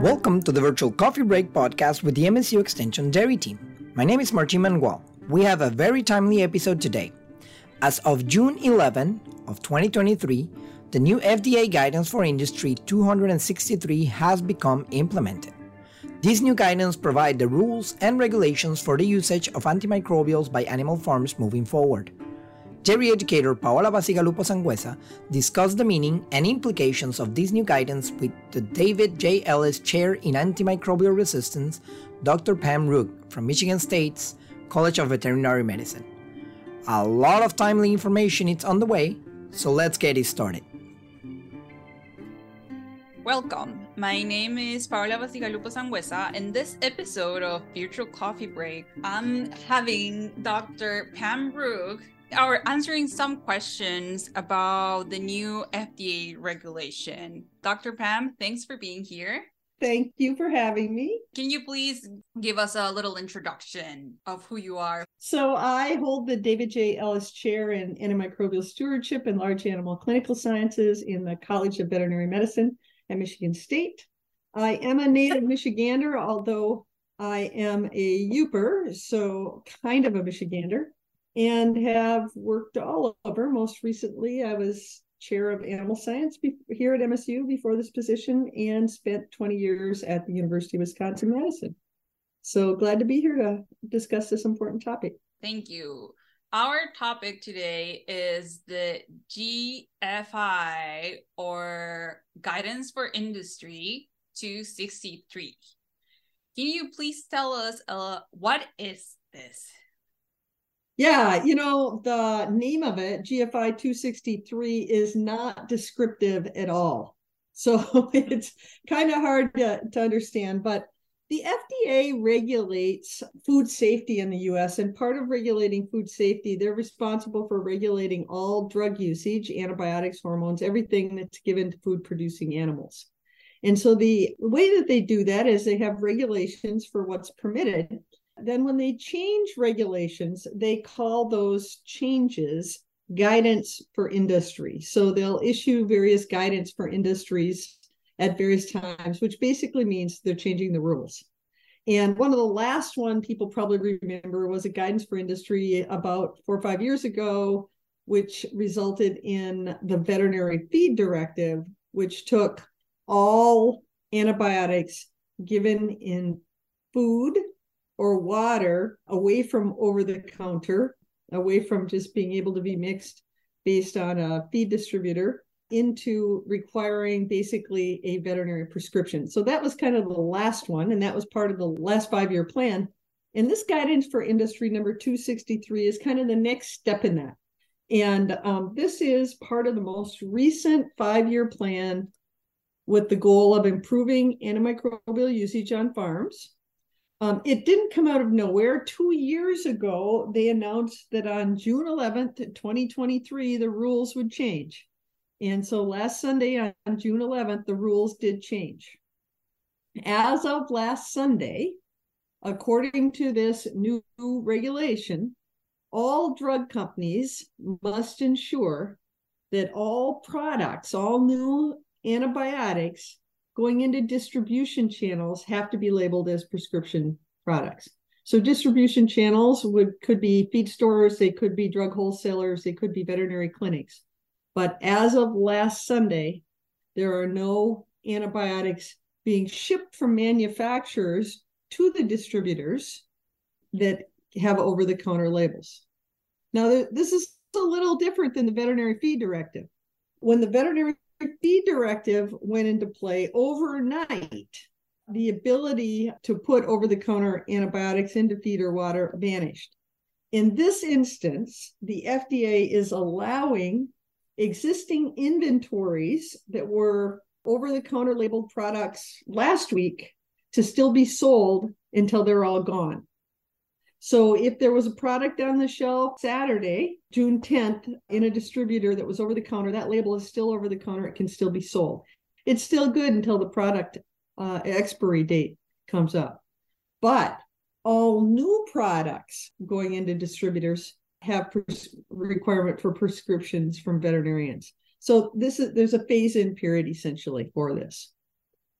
Welcome to the Virtual Coffee Break podcast with the MSU Extension Dairy Team. My name is Martin Mangual. We have a very timely episode today. As of June 11 of 2023, the new FDA guidance for industry 263 has become implemented. These new guidance provide the rules and regulations for the usage of antimicrobials by animal farms moving forward. Dairy educator Paola Bacigalupo Sangüesa discussed the meaning and implications of this new guidance with the David J. Ellis Chair in Antimicrobial Resistance, Dr. Pam Ruegg from Michigan State's College of Veterinary Medicine. A lot of timely information is on the way, so let's get it started. Welcome. My name is Paola Bacigalupo Sangüesa. In this episode of Virtual Coffee Break, I'm having Dr. Pam Ruegg are answering some questions about the new FDA regulation. Dr. Pam, thanks for being here. Thank you for having me. Can you please give us a little introduction of who you are? So, I hold the David J. Ellis Chair in Antimicrobial Stewardship and Large Animal Clinical Sciences in the College of Veterinary Medicine at Michigan State. I am a native Michigander, although I am a Yooper, so kind of a Michigander, and have worked all over. Most recently, I was chair of animal science be- here at MSU before this position and spent 20 years at the University of Wisconsin Madison. So glad to be here to discuss this important topic. Thank you. Our topic today is the GFI or Guidance for Industry 263. Can you please tell us uh, what is this? Yeah, you know, the name of it, GFI 263, is not descriptive at all. So it's kind of hard to, to understand, but the FDA regulates food safety in the US, and part of regulating food safety, they're responsible for regulating all drug usage, antibiotics, hormones, everything that's given to food producing animals. And so the way that they do that is they have regulations for what's permitted. Then, when they change regulations, they call those changes guidance for industry. So they'll issue various guidance for industries at various times, which basically means they're changing the rules. And one of the last one people probably remember was a guidance for industry about four or five years ago, which resulted in the veterinary feed directive, which took all antibiotics given in food or water away from over the counter, away from just being able to be mixed based on a feed distributor into requiring basically a veterinary prescription. So that was kind of the last one, and that was part of the last five year plan. And this guidance for industry number 263 is kind of the next step in that. And um, this is part of the most recent five year plan with the goal of improving antimicrobial usage on farms. Um, it didn't come out of nowhere. Two years ago, they announced that on June 11th, 2023, the rules would change. And so last Sunday on June 11th, the rules did change. As of last Sunday, according to this new regulation, all drug companies must ensure that all products, all new antibiotics going into distribution channels have to be labeled as prescription products. So distribution channels would could be feed stores, they could be drug wholesalers, they could be veterinary clinics. But as of last Sunday, there are no antibiotics being shipped from manufacturers to the distributors that have over the counter labels. Now, this is a little different than the veterinary feed directive. When the veterinary feed directive went into play overnight, the ability to put over the counter antibiotics into feed or water vanished. In this instance, the FDA is allowing existing inventories that were over the counter labeled products last week to still be sold until they're all gone. So if there was a product on the shelf Saturday, June 10th, in a distributor that was over the counter, that label is still over the counter. It can still be sold. It's still good until the product uh, expiry date comes up. But all new products going into distributors have pres- requirement for prescriptions from veterinarians. So this is there's a phase in period essentially for this.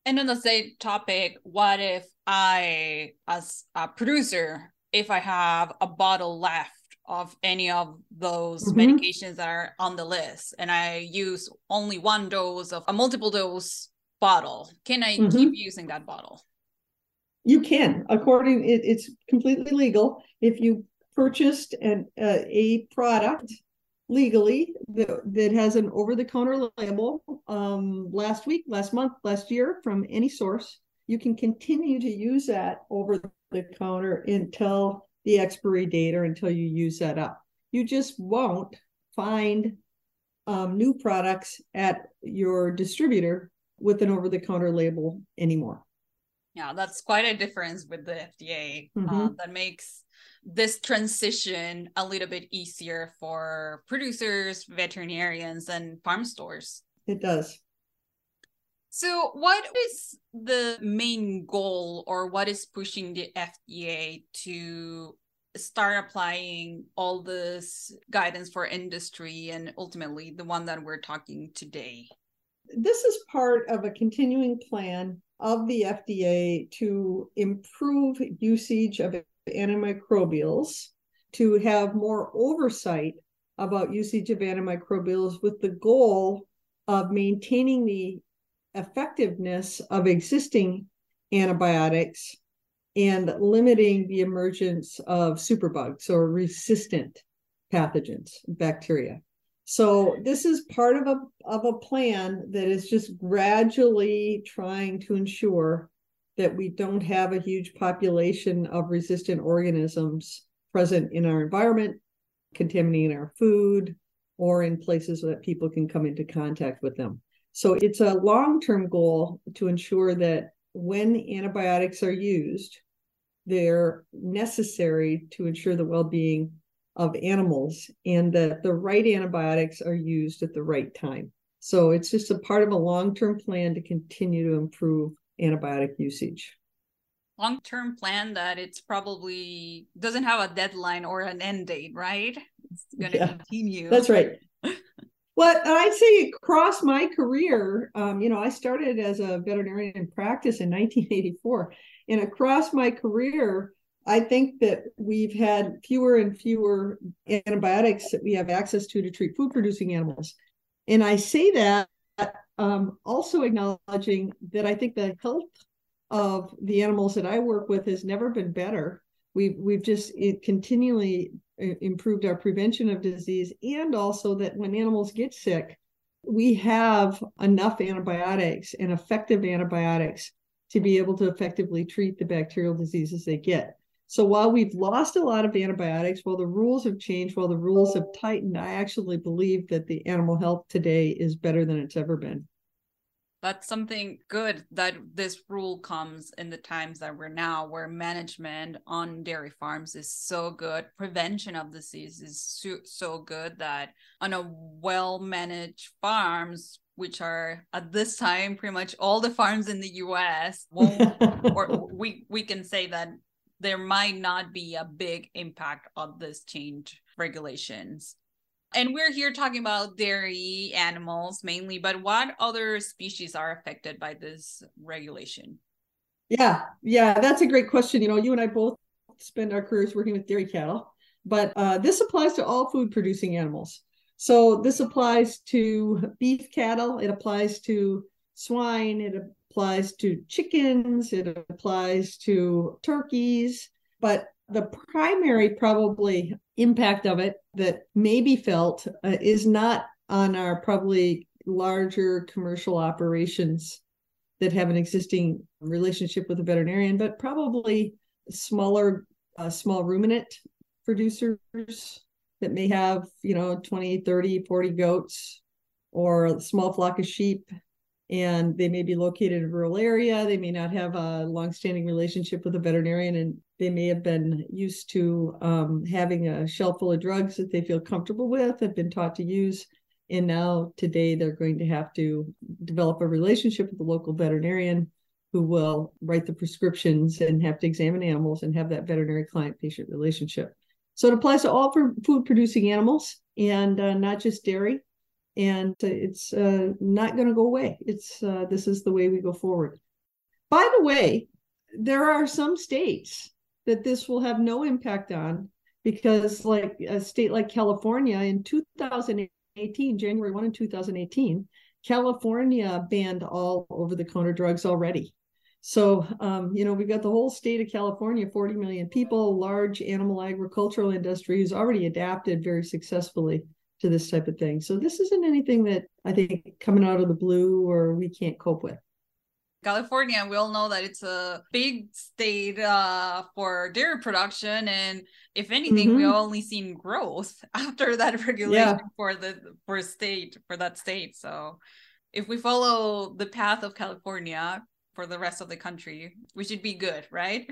And on the same topic, what if I, as a producer, if I have a bottle left of any of those mm-hmm. medications that are on the list and I use only one dose of a multiple dose bottle, can I mm-hmm. keep using that bottle? You can, according it, it's completely legal. If you purchased an uh, a product legally that, that has an over-the-counter label um, last week, last month, last year from any source, you can continue to use that over the counter until the expiry date or until you use that up. You just won't find um, new products at your distributor with an over-the-counter label anymore. Yeah, that's quite a difference with the FDA. Uh, mm-hmm. Uh, that makes this transition a little bit easier for producers, veterinarians, and farm stores. It does. So, what is the main goal, or what is pushing the FDA to start applying all this guidance for industry and ultimately the one that we're talking today? This is part of a continuing plan of the FDA to improve usage of antimicrobials, to have more oversight about usage of antimicrobials with the goal of maintaining the effectiveness of existing antibiotics and limiting the emergence of superbugs or resistant pathogens, bacteria. So this is part of a of a plan that is just gradually trying to ensure that we don't have a huge population of resistant organisms present in our environment, contaminating our food, or in places that people can come into contact with them. So it's a long term goal to ensure that when antibiotics are used, they're necessary to ensure the well being of animals and that the right antibiotics are used at the right time. So it's just a part of a long term plan to continue to improve antibiotic usage. Long term plan that it's probably doesn't have a deadline or an end date, right? It's going to yeah, continue. That's right. well, I'd say across my career, um, you know, I started as a veterinarian in practice in 1984. And across my career, I think that we've had fewer and fewer antibiotics that we have access to to treat food producing animals. And I say that um, also acknowledging that I think the health of the animals that I work with has never been better. We've we've just continually uh, improved our prevention of disease, and also that when animals get sick, we have enough antibiotics and effective antibiotics to be able to effectively treat the bacterial diseases they get. So while we've lost a lot of antibiotics, while the rules have changed, while the rules have tightened, I actually believe that the animal health today is better than it's ever been. That's something good that this rule comes in the times that we're now, where management on dairy farms is so good. Prevention of disease is so, so good that on a well managed farms, which are at this time pretty much all the farms in the US, or we we can say that there might not be a big impact of this change regulations. And we're here talking about dairy animals mainly, but what other species are affected by this regulation? Yeah, yeah, that's a great question. You know, you and I both spend our careers working with dairy cattle, but uh, this applies to all food producing animals. So this applies to beef cattle, it applies to swine, it applies to chickens, it applies to turkeys, but the primary probably impact of it that may be felt uh, is not on our probably larger commercial operations that have an existing relationship with a veterinarian, but probably smaller, uh, small ruminant producers that may have, you know, 20, 30, 40 goats or a small flock of sheep and they may be located in a rural area. They may not have a longstanding relationship with a veterinarian, and they may have been used to um, having a shelf full of drugs that they feel comfortable with, have been taught to use. And now, today, they're going to have to develop a relationship with the local veterinarian who will write the prescriptions and have to examine animals and have that veterinary client patient relationship. So it applies to all food producing animals and uh, not just dairy. And it's uh, not going to go away. It's uh, this is the way we go forward. By the way, there are some states that this will have no impact on because, like a state like California in 2018, January 1 in 2018, California banned all over the counter drugs already. So, um, you know, we've got the whole state of California, 40 million people, large animal agricultural industry who's already adapted very successfully to this type of thing. So, this isn't anything that I think coming out of the blue or we can't cope with. California, we all know that it's a big state uh, for dairy production, and if anything, mm-hmm. we only seen growth after that regulation yeah. for the for state for that state. So, if we follow the path of California for the rest of the country, we should be good, right?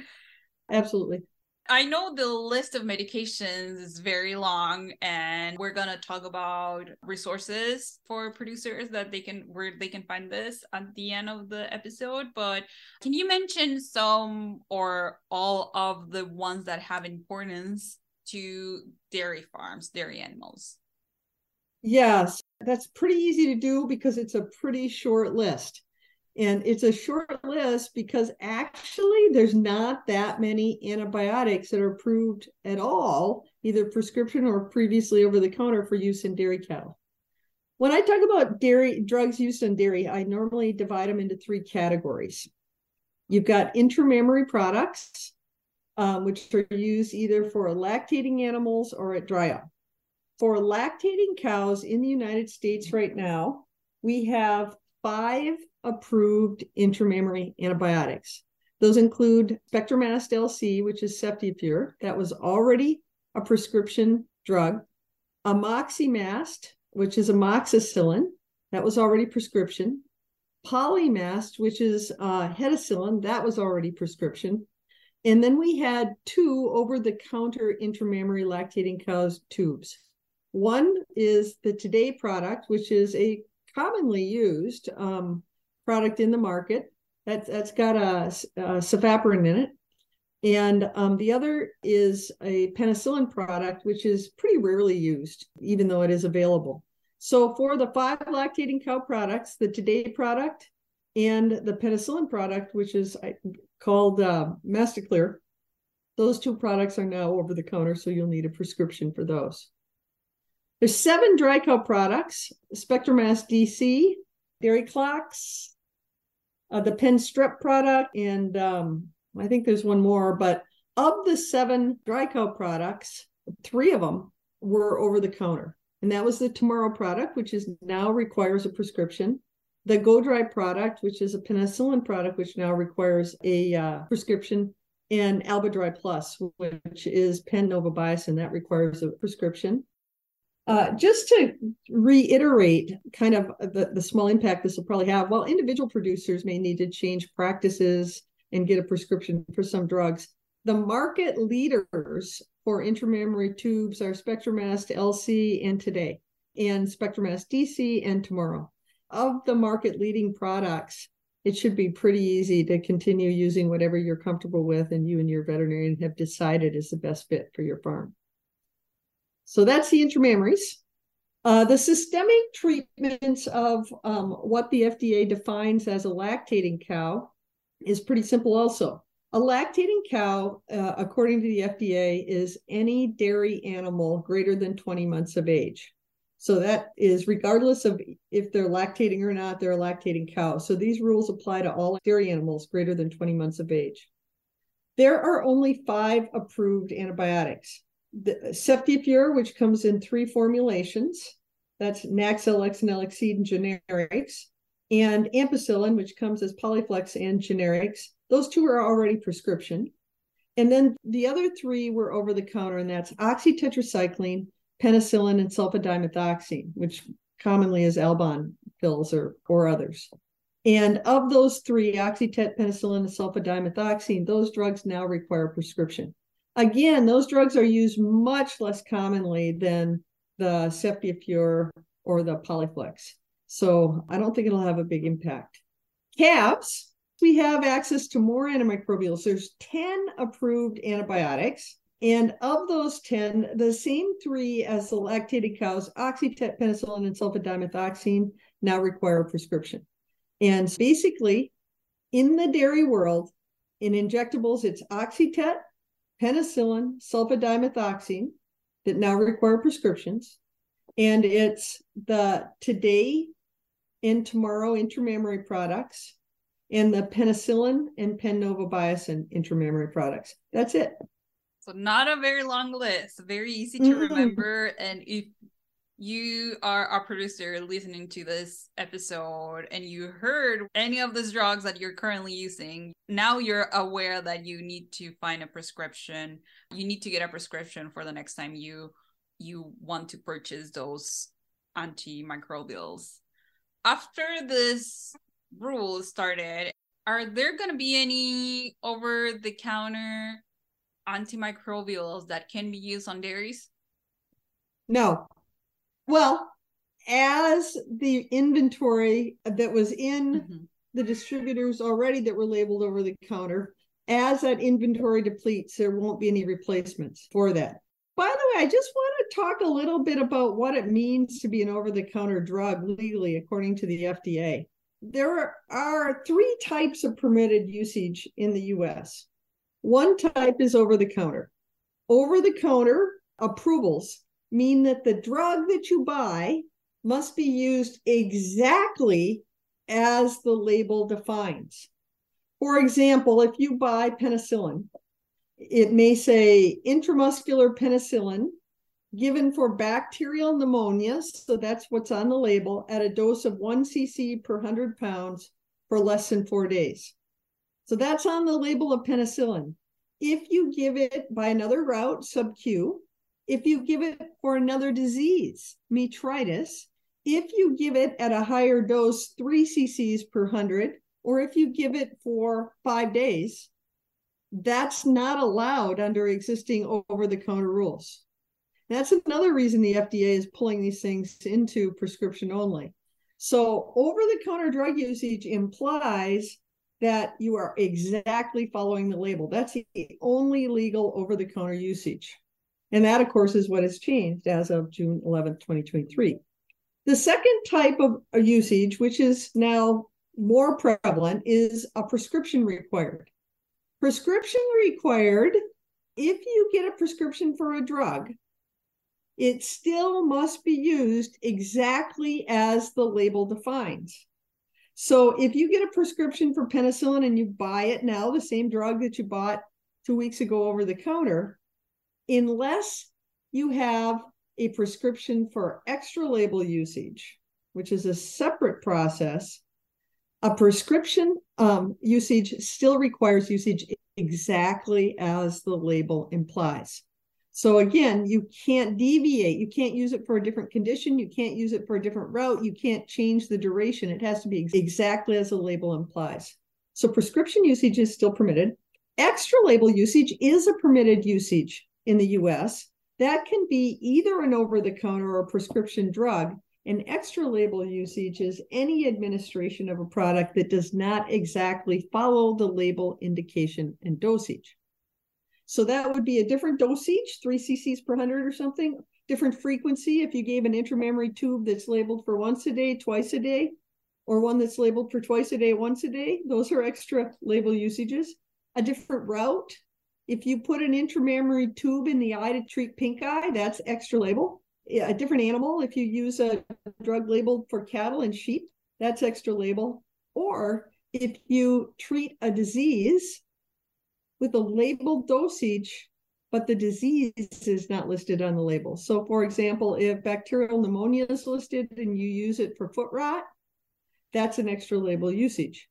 Absolutely. I know the list of medications is very long and we're going to talk about resources for producers that they can where they can find this at the end of the episode, but can you mention some or all of the ones that have importance to dairy farms, dairy animals? Yes, that's pretty easy to do because it's a pretty short list. And it's a short list because actually there's not that many antibiotics that are approved at all, either prescription or previously over the counter for use in dairy cattle. When I talk about dairy drugs used in dairy, I normally divide them into three categories. You've got intramammary products, um, which are used either for lactating animals or at dry up. For lactating cows in the United States right now, we have five approved intramammary antibiotics. Those include Spectramast LC, which is Ceftiofur, that was already a prescription drug, Amoximast, which is amoxicillin, that was already prescription, Polymast, which is uh, hetacillin, that was already prescription. And then we had two over the counter intramammary lactating cows tubes. One is the Today product, which is a commonly used um, product in the market. That's that's got a, a in it, and um, the other is a penicillin product, which is pretty rarely used, even though it is available. So for the five lactating cow products, the Today product and the penicillin product, which is called uh, those two products are now over the counter, so you'll need a prescription for those. There's seven dry cow products, Spectramast DC, Dariclox, uh, the Pen-Strep product, and um, I think there's one more. But of the seven dry cow products, three of them were over the counter. And that was the Tomorrow product, which is now requires a prescription. The Go Dry product, which is a penicillin product, which now requires a uh, prescription. And Albadry Plus, which is Pen Novobiocin, that requires a prescription. Uh, just to reiterate kind of the, the small impact this will probably have, while individual producers may need to change practices and get a prescription for some drugs, the market leaders for intramammary tubes are Spectramast LC and today, and Spectramast DC and tomorrow. Of the market leading products, it should be pretty easy to continue using whatever you're comfortable with and you and your veterinarian have decided is the best fit for your farm. So that's the intramammaries. Uh, the systemic treatments of um, what the FDA defines as a lactating cow is pretty simple also. A lactating cow, uh, according to the FDA, is any dairy animal greater than 20 months of age. So that is regardless of if they're lactating or not, they're a lactating cow. So these rules apply to all dairy animals greater than 20 months of age. There are only five approved antibiotics the Ceftiofur, which comes in three formulations. That's Naxcel, Excenel, Excede, and generics. And ampicillin, which comes as Polyflex and generics. Those two are already prescription. And then the other three were over the counter, and that's oxytetracycline, penicillin, and sulfadimethoxine, which commonly is Albon pills or, or others. And of those three, oxytet, penicillin, and sulfadimethoxine, those drugs now require prescription. Again, those drugs are used much less commonly than the Ceftiofur or the Polyflex. So I don't think it'll have a big impact. Calves, we have access to more antimicrobials. There's 10 approved antibiotics. And of those 10, the same three as the lactated cows, Oxytet, penicillin, and sulfadimethoxine, now require a prescription. And basically, in the dairy world, in injectables, it's Oxytet, penicillin, sulfadimethoxine that now require prescriptions. And it's the today and tomorrow intramammary products and the penicillin and pen-novobiocin intramammary products. That's it. So not a very long list, very easy to mm-hmm. remember. And if you are a producer listening to this episode and you heard any of these drugs that you're currently using, now you're aware that you need to find a prescription. You need to get a prescription for the next time you you want to purchase those antimicrobials. After this rule started, are there going to be any over the counter antimicrobials that can be used on dairies? No. Well, as the inventory that was in mm-hmm. the distributors already that were labeled over the counter, as that inventory depletes, there won't be any replacements for that. By the way, I just want to talk a little bit about what it means to be an over the counter drug legally, according to the FDA. There are three types of permitted usage in the US. One type is over the counter. Over the counter approvals mean that the drug that you buy must be used exactly as the label defines. For example, if you buy penicillin, it may say intramuscular penicillin given for bacterial pneumonia. So that's what's on the label at a dose of one cc per 100 pounds for less than four days. So that's on the label of penicillin. If you give it by another route, sub Q, if you give it for another disease, metritis, if you give it at a higher dose, three cc's per 100, or if you give it for five days, that's not allowed under existing over the counter rules. That's another reason the FDA is pulling these things into prescription only. So, over the counter drug usage implies that you are exactly following the label. That's the only legal over the counter usage. And that, of course, is what has changed as of June 11th, 2023. The second type of usage, which is now more prevalent, is a prescription required. Prescription required, if you get a prescription for a drug, it still must be used exactly as the label defines. So if you get a prescription for penicillin and you buy it now, the same drug that you bought two weeks ago over the counter, unless you have a prescription for extra label usage, which is a separate process, a prescription um, usage still requires usage exactly as the label implies. So again, you can't deviate. You can't use it for a different condition. You can't use it for a different route. You can't change the duration. It has to be exactly as the label implies. So prescription usage is still permitted. Extra label usage is a permitted usage in the US. That can be either an over the counter or prescription drug. And extra label usage is any administration of a product that does not exactly follow the label indication and dosage. So that would be a different dosage, three cc's per hundred or something, different frequency. If you gave an intramammary tube that's labeled for once a day, twice a day, or one that's labeled for twice a day, once a day, those are extra label usages. A different route. If you put an intramammary tube in the eye to treat pink eye, that's extra label. A different animal, if you use a drug labeled for cattle and sheep, that's extra label. Or if you treat a disease with a labeled dosage, but the disease is not listed on the label. So, for example, if bacterial pneumonia is listed and you use it for foot rot, that's an extra label usage.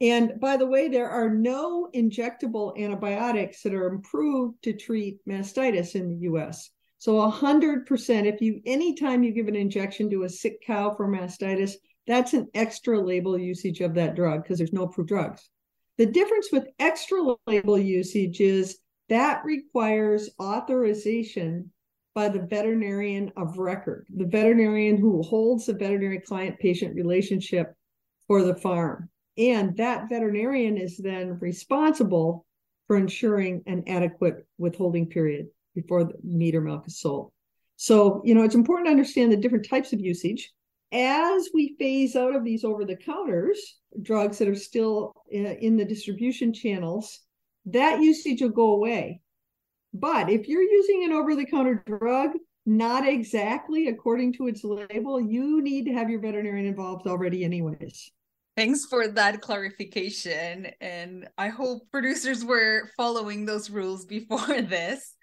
And by the way, there are no injectable antibiotics that are approved to treat mastitis in the US. So 100%, if you anytime you give an injection to a sick cow for mastitis, that's an extra label usage of that drug because there's no approved drugs. The difference with extra label usage is that requires authorization by the veterinarian of record, the veterinarian who holds the veterinary client patient relationship for the farm. And that veterinarian is then responsible for ensuring an adequate withholding period before the meat or milk is sold. So, you know, it's important to understand the different types of usage. As we phase out of these over the counters drugs that are still uh, in the distribution channels, that usage will go away. But if you're using an over the counter drug, not exactly according to its label, you need to have your veterinarian involved already, anyways. Thanks for that clarification. And I hope producers were following those rules before this.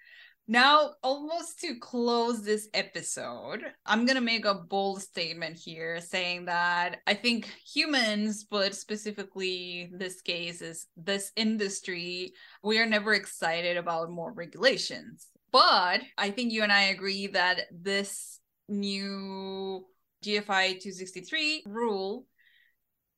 Now, almost to close this episode, I'm going to make a bold statement here saying that I think humans, but specifically this case is this industry, we are never excited about more regulations. But I think you and I agree that this new GFI 263 rule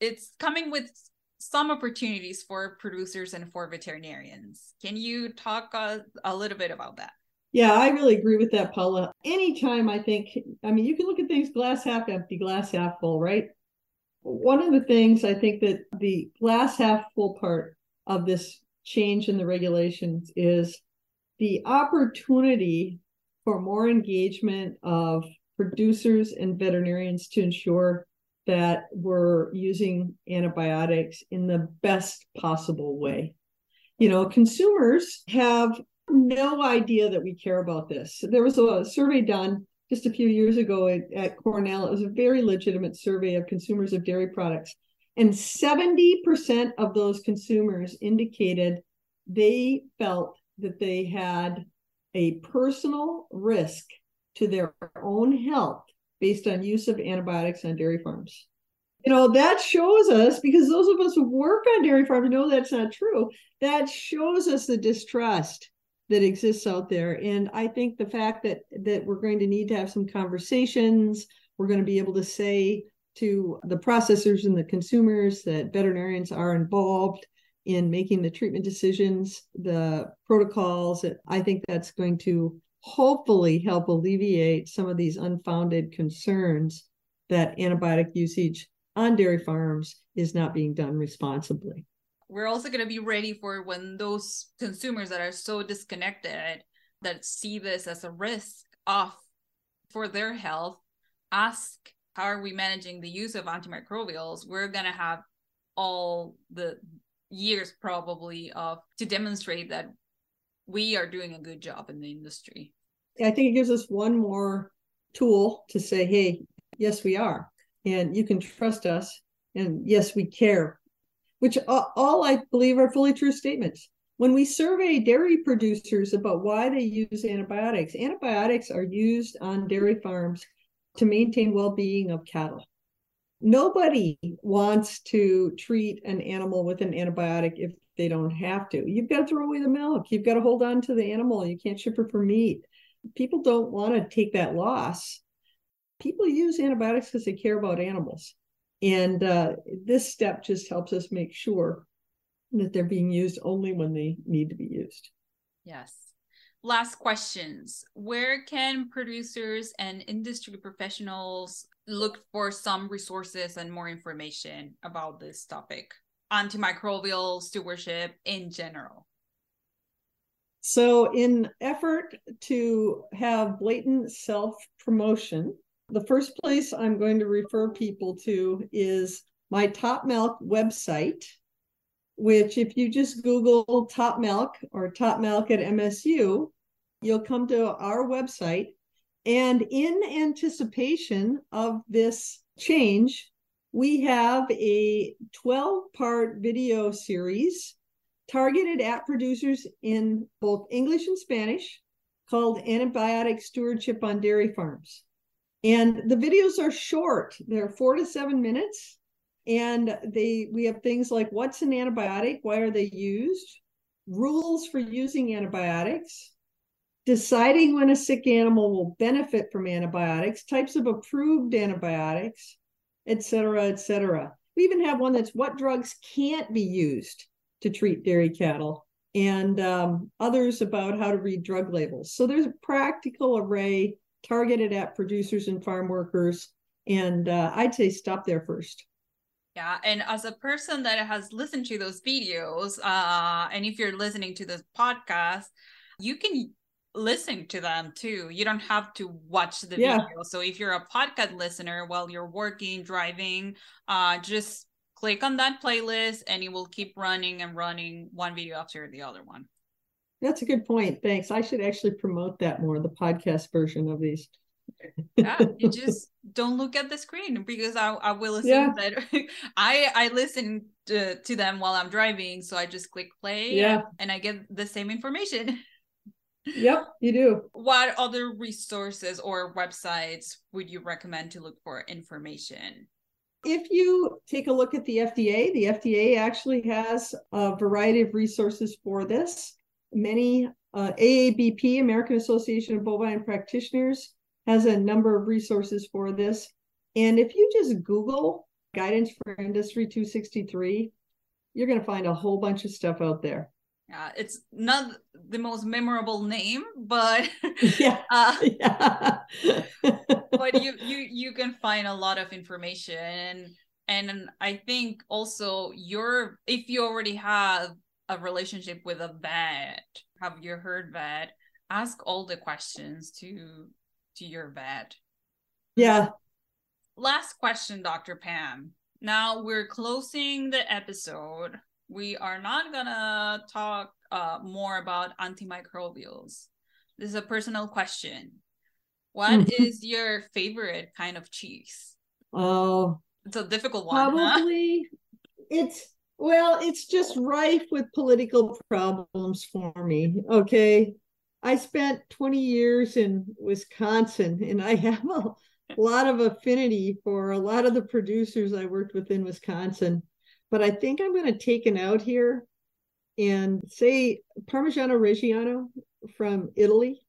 it's coming with some opportunities for producers and for veterinarians. Can you talk a, a little bit about that? Yeah, I really agree with that, Paula. Anytime I think, I mean, you can look at things glass half empty, glass half full, right? One of the things I think that the glass half full part of this change in the regulations is the opportunity for more engagement of producers and veterinarians to ensure that we're using antibiotics in the best possible way. You know, consumers have no idea that we care about this. There was a survey done just a few years ago at, at Cornell. It was a very legitimate survey of consumers of dairy products. And 70% of those consumers indicated they felt that they had a personal risk to their own health based on use of antibiotics on dairy farms. You know, that shows us, because those of us who work on dairy farms know that's not true, that shows us the distrust that exists out there. And I think the fact that that we're going to need to have some conversations, we're going to be able to say to the processors and the consumers that veterinarians are involved in making the treatment decisions, the protocols. I think that's going to hopefully help alleviate some of these unfounded concerns that antibiotic usage on dairy farms is not being done responsibly. We're also going to be ready for when those consumers that are so disconnected that see this as a risk off for their health ask how are we managing the use of antimicrobials we're going to have all the years probably of to demonstrate that we are doing a good job in the industry. I think it gives us one more tool to say, hey, yes, we are. And you can trust us. And yes, we care, which all I believe are fully true statements. When we survey dairy producers about why they use antibiotics, antibiotics are used on dairy farms to maintain well being of cattle. Nobody wants to treat an animal with an antibiotic if they don't have to. You've got to throw away the milk. You've got to hold on to the animal. You can't ship it for meat. People don't want to take that loss. People use antibiotics because they care about animals. And uh, this step just helps us make sure that they're being used only when they need to be used. Yes. Last questions. Where can producers and industry professionals look for some resources and more information about this topic? antimicrobial stewardship in general? So, in effort to have blatant self promotion, the first place I'm going to refer people to is my Top Milk website, which, if you just Google Top Milk or Top Milk at MSU, you'll come to our website. And in anticipation of this change, we have a 12 part video series targeted at producers in both English and Spanish called Antibiotic Stewardship on Dairy Farms. And the videos are short, they're four to seven minutes. And they we have things like what's an antibiotic? Why are they used? Rules for using antibiotics, deciding when a sick animal will benefit from antibiotics, types of approved antibiotics, etc., etc. We even have one that's what drugs can't be used to treat dairy cattle, and um, others about how to read drug labels. So there's a practical array targeted at producers and farm workers, and uh, I'd say stop there first. Yeah, and as a person that has listened to those videos, uh, and if you're listening to this podcast, you can listen to them too. You don't have to watch the yeah. video. So if you're a podcast listener while you're working, driving, uh, just click on that playlist and it will keep running and running one video after the other one. That's a good point. Thanks. I should actually promote that more, the podcast version of these yeah you just don't look at the screen because i, I will assume yeah. that i i listen to, to them while i'm driving so i just click play yeah and i get the same information yep you do what other resources or websites would you recommend to look for information if you take a look at the fda the fda actually has a variety of resources for this many uh, aabp american association of bovine practitioners has a number of resources for this. And if you just Google guidance for industry 263, you're going to find a whole bunch of stuff out there. Yeah, it's not the most memorable name, but yeah, uh, yeah. But you you you can find a lot of information, and I think also your if you already have a relationship with a vet, have you heard vet, ask all the questions to to your vet. Yeah. Last question, Dr. Pam. Now we're closing the episode. We are not gonna talk uh, more about antimicrobials. This is a personal question. What mm-hmm. is your favorite kind of cheese? Oh, it's a difficult one. Probably huh? it's well, it's just rife with political problems for me. Okay. I spent 20 years in Wisconsin and I have a lot of affinity for a lot of the producers I worked with in Wisconsin. But I think I'm going to take an out here and say Parmigiano Reggiano from Italy,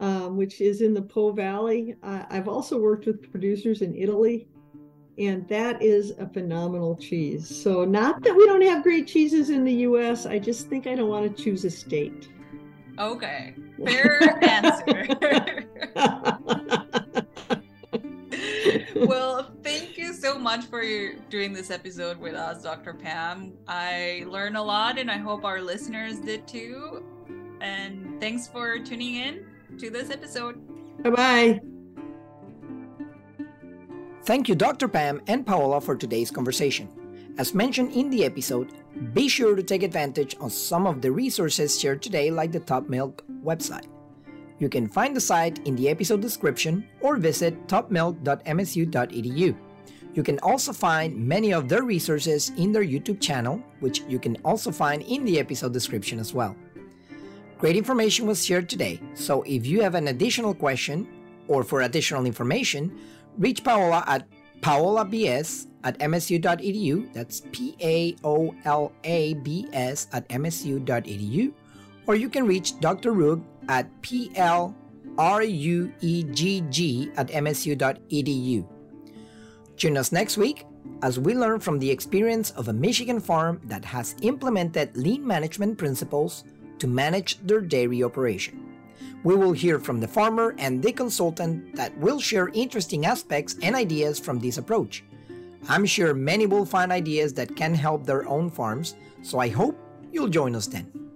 um, which is in the Po Valley. Uh, I've also worked with producers in Italy, and that is a phenomenal cheese. So, not that we don't have great cheeses in the US, I just think I don't want to choose a state. Okay. Fair answer. well, thank you so much for doing this episode with us, Dr. Pam. I learned a lot and I hope our listeners did too. And thanks for tuning in to this episode. Bye bye. Thank you, Dr. Pam and Paola, for today's conversation. As mentioned in the episode, be sure to take advantage of some of the resources shared today, like the Top Milk website. You can find the site in the episode description or visit topmilk.msu.edu. You can also find many of their resources in their YouTube channel, which you can also find in the episode description as well. Great information was shared today, so if you have an additional question or for additional information, reach Paola at paolabs at msu.edu. That's P A O L A B S at msu.edu. Or you can reach Dr. Ruegg at P L R U E G G at msu.edu. Join us next week as we learn from the experience of a Michigan farm that has implemented lean management principles to manage their dairy operation. We will hear from the farmer and the consultant that will share interesting aspects and ideas from this approach. I'm sure many will find ideas that can help their own farms, so I hope you'll join us then.